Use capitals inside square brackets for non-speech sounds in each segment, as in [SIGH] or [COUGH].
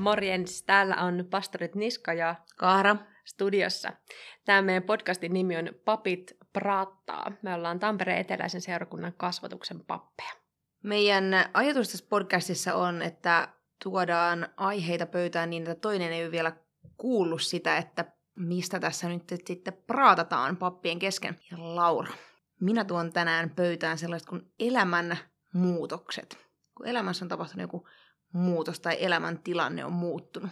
Morjens, täällä on pastorit Niska ja Kaara. studiossa. Tämä meidän podcastin nimi on Papit praattaa. Me ollaan Tampereen eteläisen seurakunnan kasvatuksen pappeja. Meidän ajatus tässä podcastissa on, että tuodaan aiheita pöytään niin, että toinen ei ole vielä kuullut sitä, että mistä tässä nyt sitten praatataan pappien kesken. Ja Laura, minä tuon tänään pöytään sellaiset kuin elämän muutokset. Kun elämässä on tapahtunut joku muutos tai elämäntilanne on muuttunut,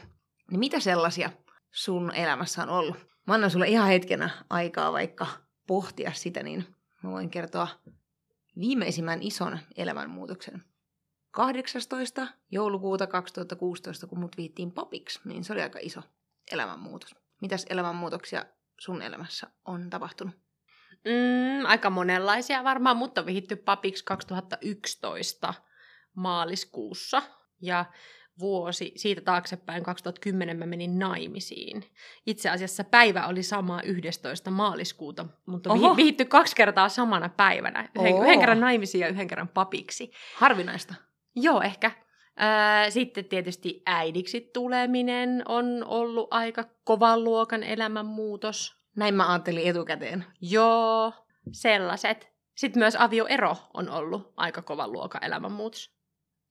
niin mitä sellaisia sun elämässä on ollut? Mä annan sulle ihan hetkenä aikaa vaikka pohtia sitä, niin mä voin kertoa viimeisimmän ison elämänmuutoksen. 18. joulukuuta 2016, kun mut viittiin papiksi, niin se oli aika iso elämänmuutos. Mitäs elämänmuutoksia sun elämässä on tapahtunut? Mm, aika monenlaisia varmaan, mutta vihitty papiksi 2011 maaliskuussa. Ja vuosi siitä taaksepäin, 2010 mä menin naimisiin. Itse asiassa päivä oli sama 11. maaliskuuta, mutta Oho. vi- vihitty kaksi kertaa samana päivänä. Yhden, Oo. yhden kerran naimisiin ja yhden kerran papiksi. Harvinaista. Joo, ehkä. Sitten tietysti äidiksi tuleminen on ollut aika kovan luokan elämänmuutos. Näin mä ajattelin etukäteen. Joo, sellaiset. Sitten myös avioero on ollut aika kovan luokan elämänmuutos.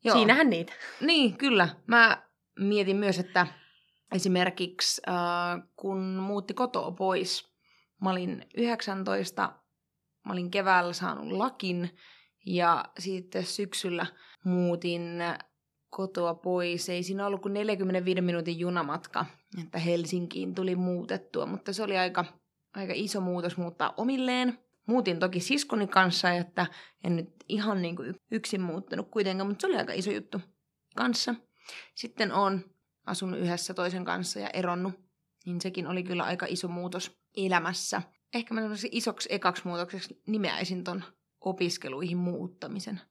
Joo. Siinähän niitä. Niin, kyllä. Mä mietin myös, että esimerkiksi äh, kun muutti kotoa pois, mä olin 19, mä olin keväällä saanut lakin ja sitten syksyllä muutin kotoa pois. Ei siinä ollut kuin 45 minuutin junamatka, että Helsinkiin tuli muutettua, mutta se oli aika, aika iso muutos muuttaa omilleen. Muutin toki siskoni kanssa, että en nyt ihan niin kuin yksin muuttanut kuitenkaan, mutta se oli aika iso juttu kanssa. Sitten on asunut yhdessä toisen kanssa ja eronnut, niin sekin oli kyllä aika iso muutos elämässä. Ehkä mä isoksi ekaksi muutokseksi nimeäisin ton opiskeluihin muuttamisen.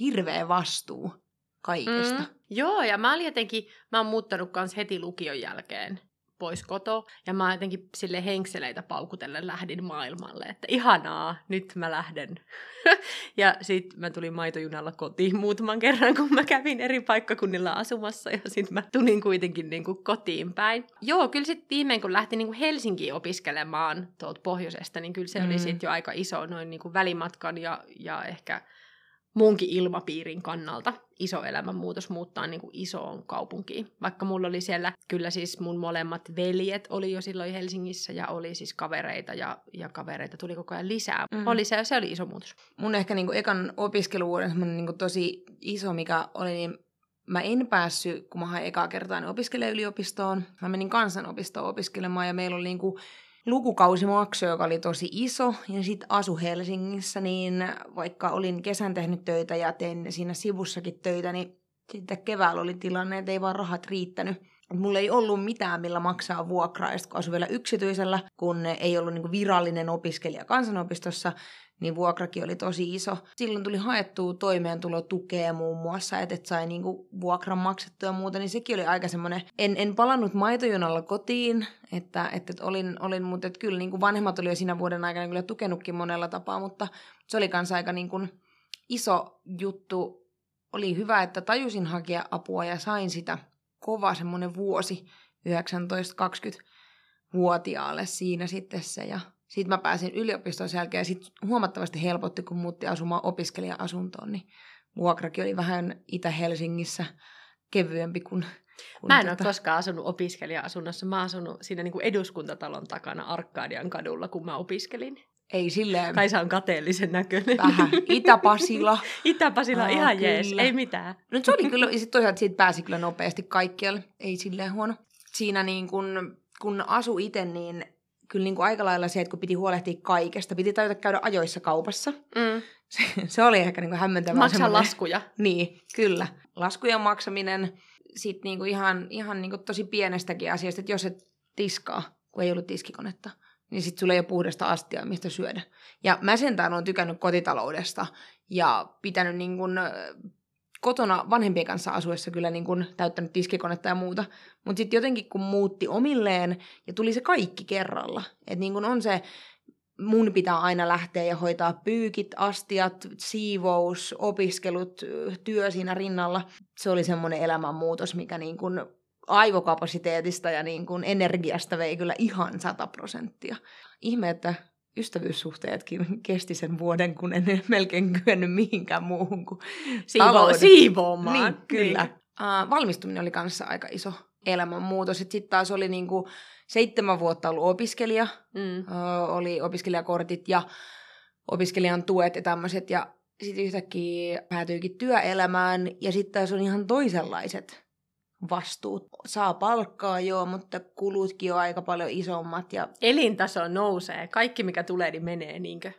Hirveä vastuu kaikesta. Mm. Joo, ja mä olin jotenkin, mä oon muuttanut kans heti lukion jälkeen pois koto, ja mä jotenkin sille henkseleitä paukutellen lähdin maailmalle, että ihanaa, nyt mä lähden. [LAUGHS] ja sitten mä tulin maitojunalla kotiin muutaman kerran, kun mä kävin eri paikkakunnilla asumassa, ja sitten mä tulin kuitenkin niinku kotiin päin. Joo, kyllä sitten viimein, kun lähti niinku Helsinkiin opiskelemaan tuolta pohjoisesta, niin kyllä se mm. oli sitten jo aika iso noin niinku välimatkan ja, ja ehkä munkin ilmapiirin kannalta iso elämänmuutos muuttaa niin kuin isoon kaupunkiin. Vaikka mulla oli siellä, kyllä siis mun molemmat veljet oli jo silloin Helsingissä ja oli siis kavereita ja, ja kavereita tuli koko ajan lisää. Mm. Oli se, se oli iso muutos. mun ehkä niinku ekan opiskeluvuoden semmoinen niinku tosi iso, mikä oli, niin mä en päässyt, kun mä hain ekaa kertaa niin opiskelijayliopistoon. Mä menin kansanopistoon opiskelemaan ja meillä oli niinku lukukausimaksu, joka oli tosi iso, ja sitten asu Helsingissä, niin vaikka olin kesän tehnyt töitä ja tein siinä sivussakin töitä, niin sitten keväällä oli tilanne, että ei vaan rahat riittänyt. Et Mulla ei ollut mitään, millä maksaa vuokraa, ja kun asuin vielä yksityisellä, kun ei ollut niinku virallinen opiskelija kansanopistossa, niin vuokrakin oli tosi iso. Silloin tuli haettua toimeentulotukea muun muassa, että et sai niinku vuokran maksettua ja muuta, niin sekin oli aika semmoinen, en, en palannut maitojunalla kotiin, että, että et olin, olin mutta et kyllä niinku vanhemmat oli jo siinä vuoden aikana kyllä tukenutkin monella tapaa, mutta se oli kanssa aika niinku iso juttu. Oli hyvä, että tajusin hakea apua ja sain sitä kova semmoinen vuosi, 19-20-vuotiaalle siinä sitten se ja sitten mä pääsin yliopiston jälkeen ja sitten huomattavasti helpotti, kun muutti asumaan opiskelija-asuntoon, niin vuokrakin oli vähän Itä-Helsingissä kevyempi kuin... kuin Mä en ole koskaan asunut opiskelija-asunnossa. Mä oon asunut siinä niin kuin eduskuntatalon takana Arkadian kadulla, kun mä opiskelin. Ei silleen Kaisa on kateellisen näköinen. vähän. Itä-Pasila. [LAUGHS] Itä-Pasila Aa, ihan jees, kyllä. ei mitään. No se oli kyllä, ja sitten toisaalta siitä pääsi kyllä nopeasti kaikkialle. Ei silleen huono. Siinä niin kun, kun asu itse, niin kyllä niin kuin aika lailla se, että kun piti huolehtia kaikesta, piti tajuta käydä ajoissa kaupassa. Mm. Se, se oli ehkä niin kuin hämmentävää. Maksaa semmoinen- laskuja. Niin, kyllä. Laskujen maksaminen, sitten niinku ihan, ihan niinku tosi pienestäkin asiasta, että jos et tiskaa, kun ei ollut tiskikonetta, niin sitten sulla ei ole puhdasta astiaa, mistä syödä. Ja mä sentään on tykännyt kotitaloudesta ja pitänyt niin kun, kotona vanhempien kanssa asuessa kyllä niin kun täyttänyt tiskikonetta ja muuta. Mutta sitten jotenkin kun muutti omilleen ja tuli se kaikki kerralla. Että niin on se, mun pitää aina lähteä ja hoitaa pyykit, astiat, siivous, opiskelut, työ siinä rinnalla. Se oli semmoinen elämänmuutos, mikä niin kun aivokapasiteetista ja niin kuin energiasta vei kyllä ihan sata prosenttia. Ihme, että ystävyyssuhteetkin kesti sen vuoden, kun en [LAUGHS] melkein kyennyt mihinkään muuhun kuin Siivo- siivoamaan. Niin, kyllä. Niin. Uh, valmistuminen oli kanssa aika iso elämänmuutos. Sitten taas oli niinku seitsemän vuotta ollut opiskelija, mm. uh, oli opiskelijakortit ja opiskelijan tuet ja tämmöiset. Ja sitten yhtäkkiä päätyykin työelämään ja sitten taas on ihan toisenlaiset vastuut. Saa palkkaa joo, mutta kulutkin on aika paljon isommat. Ja... Elintaso nousee. Kaikki mikä tulee, niin menee niinkö?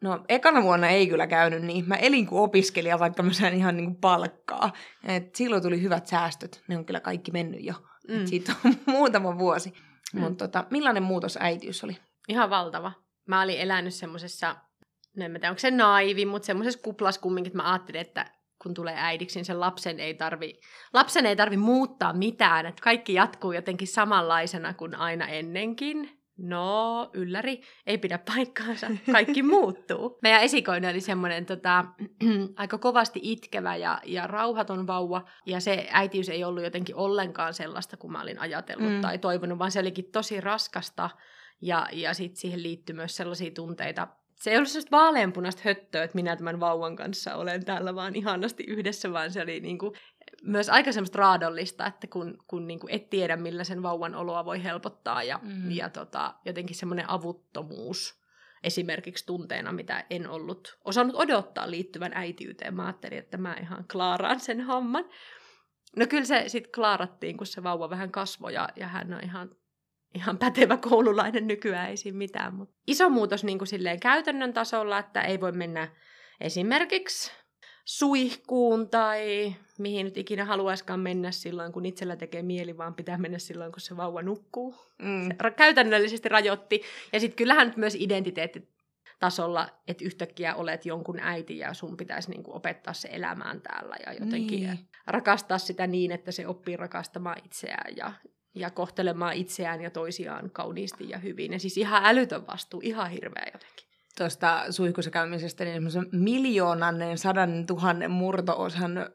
No, ekana vuonna ei kyllä käynyt niin. Mä elin kuin opiskelija, vaikka mä sain ihan niin kuin palkkaa. Et silloin tuli hyvät säästöt. Ne on kyllä kaikki mennyt jo. Mm. Et siitä on [LAUGHS] muutama vuosi. Mm. Mutta tota, millainen muutos äitiys oli? Ihan valtava. Mä olin elänyt semmoisessa, no en mä tiedä, onko se naivi, mutta semmoisessa kuplas kumminkin, että mä ajattelin, että kun tulee äidiksi, niin sen lapsen ei tarvi, lapsen ei tarvi muuttaa mitään, että kaikki jatkuu jotenkin samanlaisena kuin aina ennenkin. No, ylläri, ei pidä paikkaansa, kaikki [LAUGHS] muuttuu. Meidän esikoinen oli semmoinen tota, [CLEARS THROAT] aika kovasti itkevä ja, ja rauhaton vauva, ja se äitiys ei ollut jotenkin ollenkaan sellaista, kuin mä olin ajatellut mm. tai toivonut, vaan se olikin tosi raskasta, ja, ja sitten siihen liittyy myös sellaisia tunteita, se ei ollut sellaista vaaleanpunaista höttöä, että minä tämän vauvan kanssa olen täällä vaan ihanasti yhdessä, vaan se oli niin kuin myös aika semmoista raadollista, että kun, kun niin kuin et tiedä, millä sen vauvan oloa voi helpottaa ja, mm. ja tota, jotenkin semmoinen avuttomuus esimerkiksi tunteena, mitä en ollut osannut odottaa liittyvän äitiyteen. Mä ajattelin, että mä ihan klaaraan sen homman. No kyllä se sitten klaarattiin, kun se vauva vähän kasvoi ja, ja hän on ihan ihan pätevä koululainen nykyään, ei siinä mitään. Mutta iso muutos niin kuin silleen käytännön tasolla, että ei voi mennä esimerkiksi suihkuun tai mihin nyt ikinä haluaiskaan mennä silloin, kun itsellä tekee mieli, vaan pitää mennä silloin, kun se vauva nukkuu. Mm. Se käytännöllisesti rajoitti. Ja sitten kyllähän nyt myös identiteettitasolla, että yhtäkkiä olet jonkun äiti ja sun pitäisi niinku opettaa se elämään täällä ja jotenkin niin. rakastaa sitä niin, että se oppii rakastamaan itseään ja, ja kohtelemaan itseään ja toisiaan kauniisti ja hyvin. Ja siis ihan älytön vastuu, ihan hirveä jotenkin. Tuosta suihkussa käymisestä, niin miljoonannen, sadannen, tuhannen murtoosan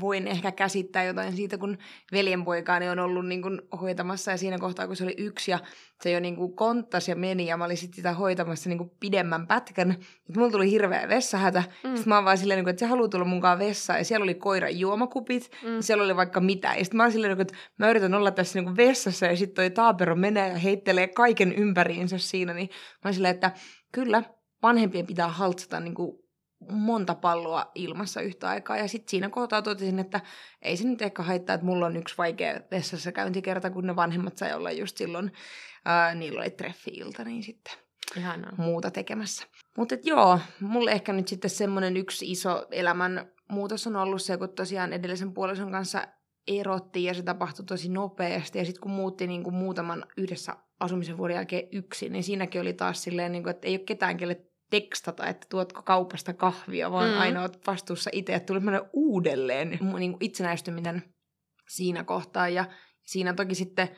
voin ehkä käsittää jotain siitä, kun veljenpoikaani on ollut niin kuin hoitamassa ja siinä kohtaa, kun se oli yksi ja se jo niin kuin konttasi ja meni ja mä olin sitten sitä hoitamassa niin kuin pidemmän pätkän. Että mulla tuli hirveä vessahätä. Mm. Sitten mä oon vaan silleen, niin kuin, että se haluaa tulla mukaan vessaan ja siellä oli koiran juomakupit mm. ja siellä oli vaikka mitä. Ja sitten mä oon silleen, niin että mä yritän olla tässä niin kuin vessassa ja sitten toi taapero menee ja heittelee kaiken ympäriinsä siinä. Niin mä oon silleen, että kyllä vanhempien pitää haltsata niin kuin monta palloa ilmassa yhtä aikaa. Ja sitten siinä kohtaa totesin, että ei se nyt ehkä haittaa, että mulla on yksi vaikea vessassa käyntikerta, kun ne vanhemmat sai olla just silloin, ää, niillä oli treffi-ilta, niin sitten Ihanaa. muuta tekemässä. Mutta joo, mulle ehkä nyt sitten semmoinen yksi iso elämän muutos on ollut se, kun tosiaan edellisen puolison kanssa erottiin ja se tapahtui tosi nopeasti. Ja sitten kun muutti niin kuin muutaman yhdessä asumisen vuoden jälkeen yksin, niin siinäkin oli taas silleen, niin kuin, että ei ole ketään, kelle tekstata, että tuotko kaupasta kahvia, vaan mm. aina olet vastuussa itse. Että tuli uudelleen niin kuin itsenäistyminen siinä kohtaa. Ja siinä toki sitten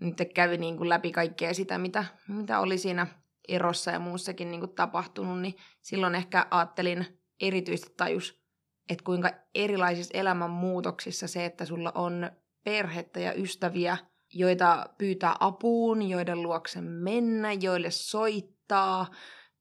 nyt kävi niin kuin läpi kaikkea sitä, mitä, mitä oli siinä erossa ja muussakin niin kuin tapahtunut, niin silloin ehkä ajattelin erityisesti tajus, että kuinka erilaisissa elämänmuutoksissa se, että sulla on perhettä ja ystäviä, joita pyytää apuun, joiden luokse mennä, joille soittaa,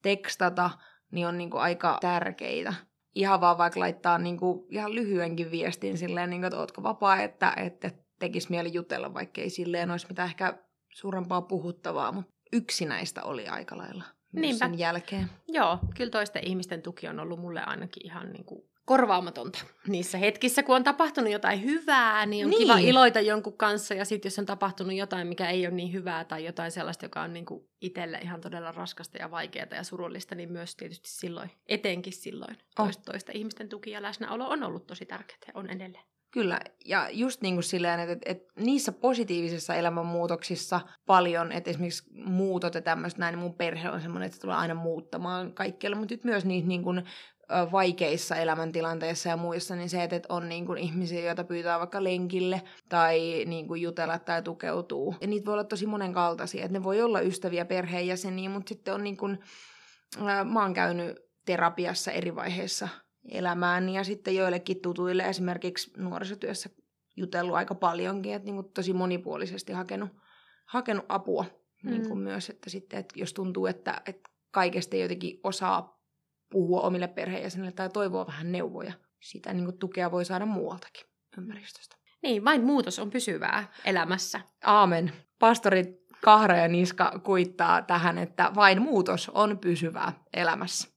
tekstata, niin on niinku aika tärkeitä. Ihan vaan vaikka laittaa niinku ihan lyhyenkin viestin silleen, niinku, että ootko vapaa, että, että tekisi mieli jutella, vaikka ei silleen olisi mitään ehkä suurempaa puhuttavaa, mutta yksi näistä oli aika lailla Niinpä. sen jälkeen. Joo, kyllä toisten ihmisten tuki on ollut mulle ainakin ihan niin kuin korvaamatonta niissä hetkissä, kun on tapahtunut jotain hyvää, niin on niin. kiva iloita jonkun kanssa, ja sitten jos on tapahtunut jotain, mikä ei ole niin hyvää, tai jotain sellaista, joka on niin kuin itselle ihan todella raskasta ja vaikeaa ja surullista, niin myös tietysti silloin, etenkin silloin, oh. toista, toista ihmisten tuki ja läsnäolo on ollut tosi tärkeää, on edelleen. Kyllä, ja just niin kuin silleen, että, että, että niissä positiivisissa elämänmuutoksissa paljon, että esimerkiksi muutot ja tämmöistä näin, niin mun perhe on semmoinen, että se tulee aina muuttamaan kaikkialle, mutta nyt myös niissä niin kuin vaikeissa elämäntilanteissa ja muissa, niin se, että on niin kuin ihmisiä, joita pyytää vaikka lenkille tai niin kuin jutella tai tukeutuu. Ja niitä voi olla tosi monenkaltaisia, että ne voi olla ystäviä, perheenjäseniä, mutta sitten on niin kuin, mä oon käynyt terapiassa eri vaiheissa elämään ja sitten joillekin tutuille esimerkiksi nuorisotyössä jutellut aika paljonkin, että niin kuin tosi monipuolisesti hakenut, hakenut apua mm. niin kuin myös, että sitten, että jos tuntuu, että, että kaikesta ei jotenkin osaa puhua omille perheenjäsenille tai toivoa vähän neuvoja, sitä niin kuin tukea voi saada muualtakin ympäristöstä. Niin, vain muutos on pysyvää elämässä. Aamen. Pastori Kahra ja Niska kuittaa tähän, että vain muutos on pysyvää elämässä.